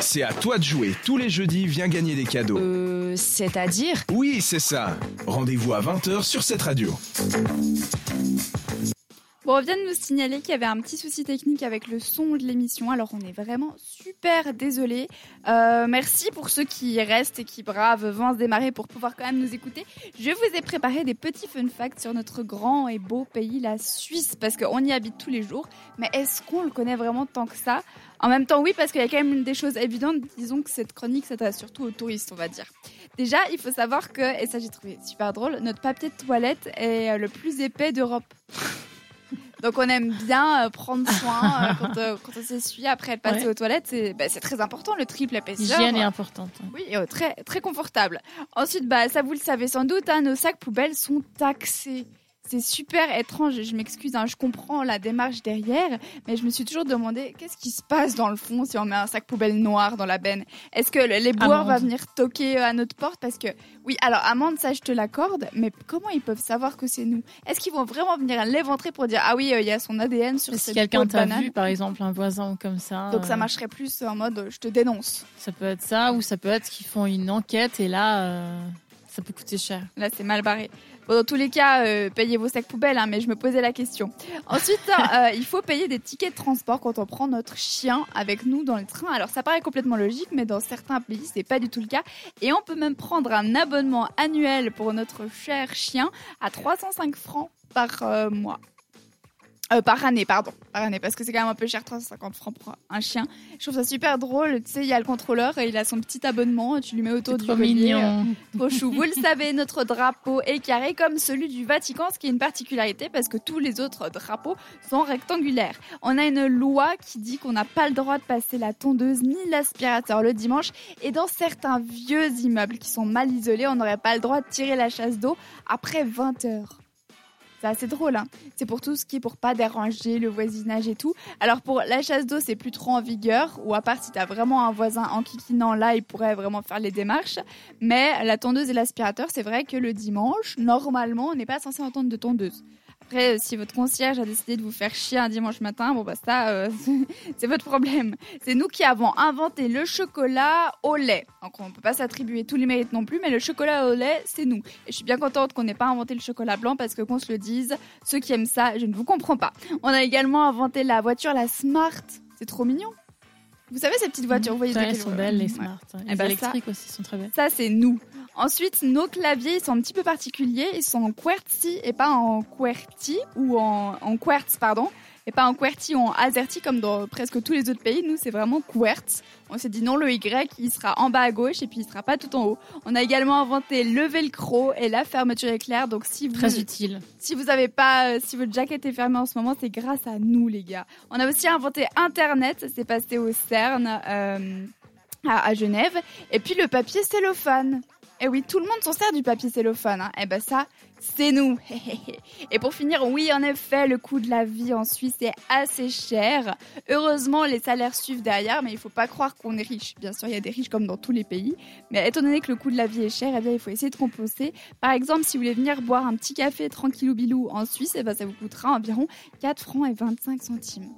C'est à toi de jouer. Tous les jeudis, viens gagner des cadeaux. Euh, c'est-à-dire Oui, c'est ça. Rendez-vous à 20h sur cette radio. Bon, on vient de nous signaler qu'il y avait un petit souci technique avec le son de l'émission, alors on est vraiment super désolé. Euh, merci pour ceux qui restent et qui bravent vent se démarrer pour pouvoir quand même nous écouter. Je vous ai préparé des petits fun facts sur notre grand et beau pays, la Suisse, parce qu'on y habite tous les jours. Mais est-ce qu'on le connaît vraiment tant que ça? En même temps, oui, parce qu'il y a quand même des choses évidentes. Disons que cette chronique s'adresse surtout aux touristes, on va dire. Déjà, il faut savoir que, et ça j'ai trouvé super drôle, notre papier de toilette est le plus épais d'Europe. Donc on aime bien euh, prendre soin euh, quand, euh, quand on s'essuie après être passé Ouais. aux toilettes. C'est bah, c'est très important, le triple épaisseur. L'hygiène est importante. Oui, euh, très, très confortable. Ensuite, bah, ça vous le savez sans doute, hein, nos sacs poubelles sont taxés. C'est super étrange, je m'excuse, hein, je comprends la démarche derrière, mais je me suis toujours demandé qu'est-ce qui se passe dans le fond si on met un sac poubelle noir dans la benne? Est-ce que le- les boires vont venir toquer euh, à notre porte? Parce que, oui, alors amende, ça je te l'accorde, mais comment ils peuvent savoir que c'est nous? Est-ce qu'ils vont vraiment venir l'éventrer pour dire ah oui, euh, il y a son ADN sur Si cette quelqu'un peau de t'a vu, par exemple, un voisin ou comme ça. Donc ça euh, marcherait plus en mode je te dénonce. Ça peut être ça, ou ça peut être qu'ils font une enquête et là, euh, ça peut coûter cher. Là, c'est mal barré. Bon, dans tous les cas, euh, payez vos sacs poubelles, hein, mais je me posais la question. Ensuite, euh, il faut payer des tickets de transport quand on prend notre chien avec nous dans le train. Alors, ça paraît complètement logique, mais dans certains pays, c'est pas du tout le cas. Et on peut même prendre un abonnement annuel pour notre cher chien à 305 francs par euh, mois. Euh, par année, pardon. Par année, parce que c'est quand même un peu cher, 350 francs pour un chien. Je trouve ça super drôle. Tu sais, il y a le contrôleur et il a son petit abonnement. Tu lui mets autour du Trop collier. mignon. Trop chou. Vous le savez, notre drapeau est carré comme celui du Vatican, ce qui est une particularité parce que tous les autres drapeaux sont rectangulaires. On a une loi qui dit qu'on n'a pas le droit de passer la tondeuse ni l'aspirateur le dimanche. Et dans certains vieux immeubles qui sont mal isolés, on n'aurait pas le droit de tirer la chasse d'eau après 20 heures. C'est assez drôle, hein. C'est pour tout ce qui est pour pas déranger le voisinage et tout. Alors pour la chasse d'eau, c'est plus trop en vigueur, ou à part si t'as vraiment un voisin enquiquinant, là, il pourrait vraiment faire les démarches. Mais la tondeuse et l'aspirateur, c'est vrai que le dimanche, normalement, on n'est pas censé entendre de tondeuse. Après, euh, si votre concierge a décidé de vous faire chier un dimanche matin, bon bah ça, euh, c'est votre problème. C'est nous qui avons inventé le chocolat au lait. Donc on peut pas s'attribuer tous les mérites non plus, mais le chocolat au lait, c'est nous. Et je suis bien contente qu'on n'ait pas inventé le chocolat blanc parce que qu'on se le dise, ceux qui aiment ça, je ne vous comprends pas. On a également inventé la voiture, la Smart. C'est trop mignon. Vous savez ces petites voitures, vous voyez Ouais, elles sont belles, les Ouais. smart. Les Eh ben, électriques aussi sont très belles. Ça, c'est nous. Ensuite, nos claviers, ils sont un petit peu particuliers. Ils sont en QWERTY et pas en QWERTY ou en, en QWERTZ, pardon. Et pas en QWERTY ou en AZERTY comme dans presque tous les autres pays. Nous, c'est vraiment QWERTZ. On s'est dit non, le Y, il sera en bas à gauche et puis il sera pas tout en haut. On a également inventé le velcro et la fermeture éclair. Donc, si vous, Très utile. si vous avez pas, euh, si votre jacket est fermée en ce moment, c'est grâce à nous, les gars. On a aussi inventé Internet. Ça s'est passé au CERN euh, à Genève. Et puis le papier cellophane. Et oui, tout le monde s'en sert du papier cellophane. Hein. Et ben ça, c'est nous. Et pour finir, oui, en effet, le coût de la vie en Suisse est assez cher. Heureusement, les salaires suivent derrière, mais il faut pas croire qu'on est riche. Bien sûr, il y a des riches comme dans tous les pays. Mais étant donné que le coût de la vie est cher, eh bien, il faut essayer de compenser. Par exemple, si vous voulez venir boire un petit café tranquillou bilou en Suisse, eh ben, ça vous coûtera environ 4 francs et 25 centimes.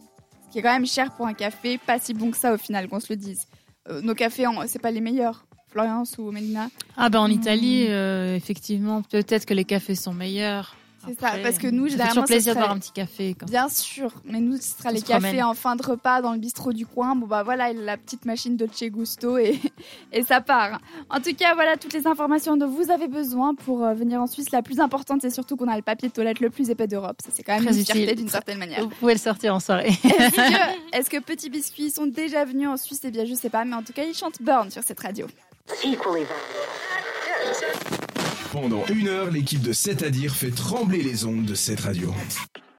Ce qui est quand même cher pour un café, pas si bon que ça au final, qu'on se le dise. Euh, nos cafés, c'est pas les meilleurs. Florence ou Mélina. Ah ben en Hmm. Italie, euh, effectivement, peut-être que les cafés sont meilleurs. C'est ça, parce que nous, ça fait généralement, toujours plaisir de boire un petit café. Quand... Bien sûr, mais nous, ce sera On les cafés promène. en fin de repas dans le bistrot du coin. Bon, bah voilà, la petite machine de Che Gusto et, et ça part. En tout cas, voilà toutes les informations dont vous avez besoin pour euh, venir en Suisse. La plus importante, c'est surtout qu'on a le papier de toilette le plus épais d'Europe. Ça, c'est quand même Très une fierté d'une certaine manière. Vous pouvez le sortir en soirée. Est-ce que, est-ce que Petit Biscuit sont déjà venus en Suisse? Eh bien, je sais pas, mais en tout cas, ils chantent Burn sur cette radio. Pendant une heure, l'équipe de 7 à dire fait trembler les ondes de cette radio.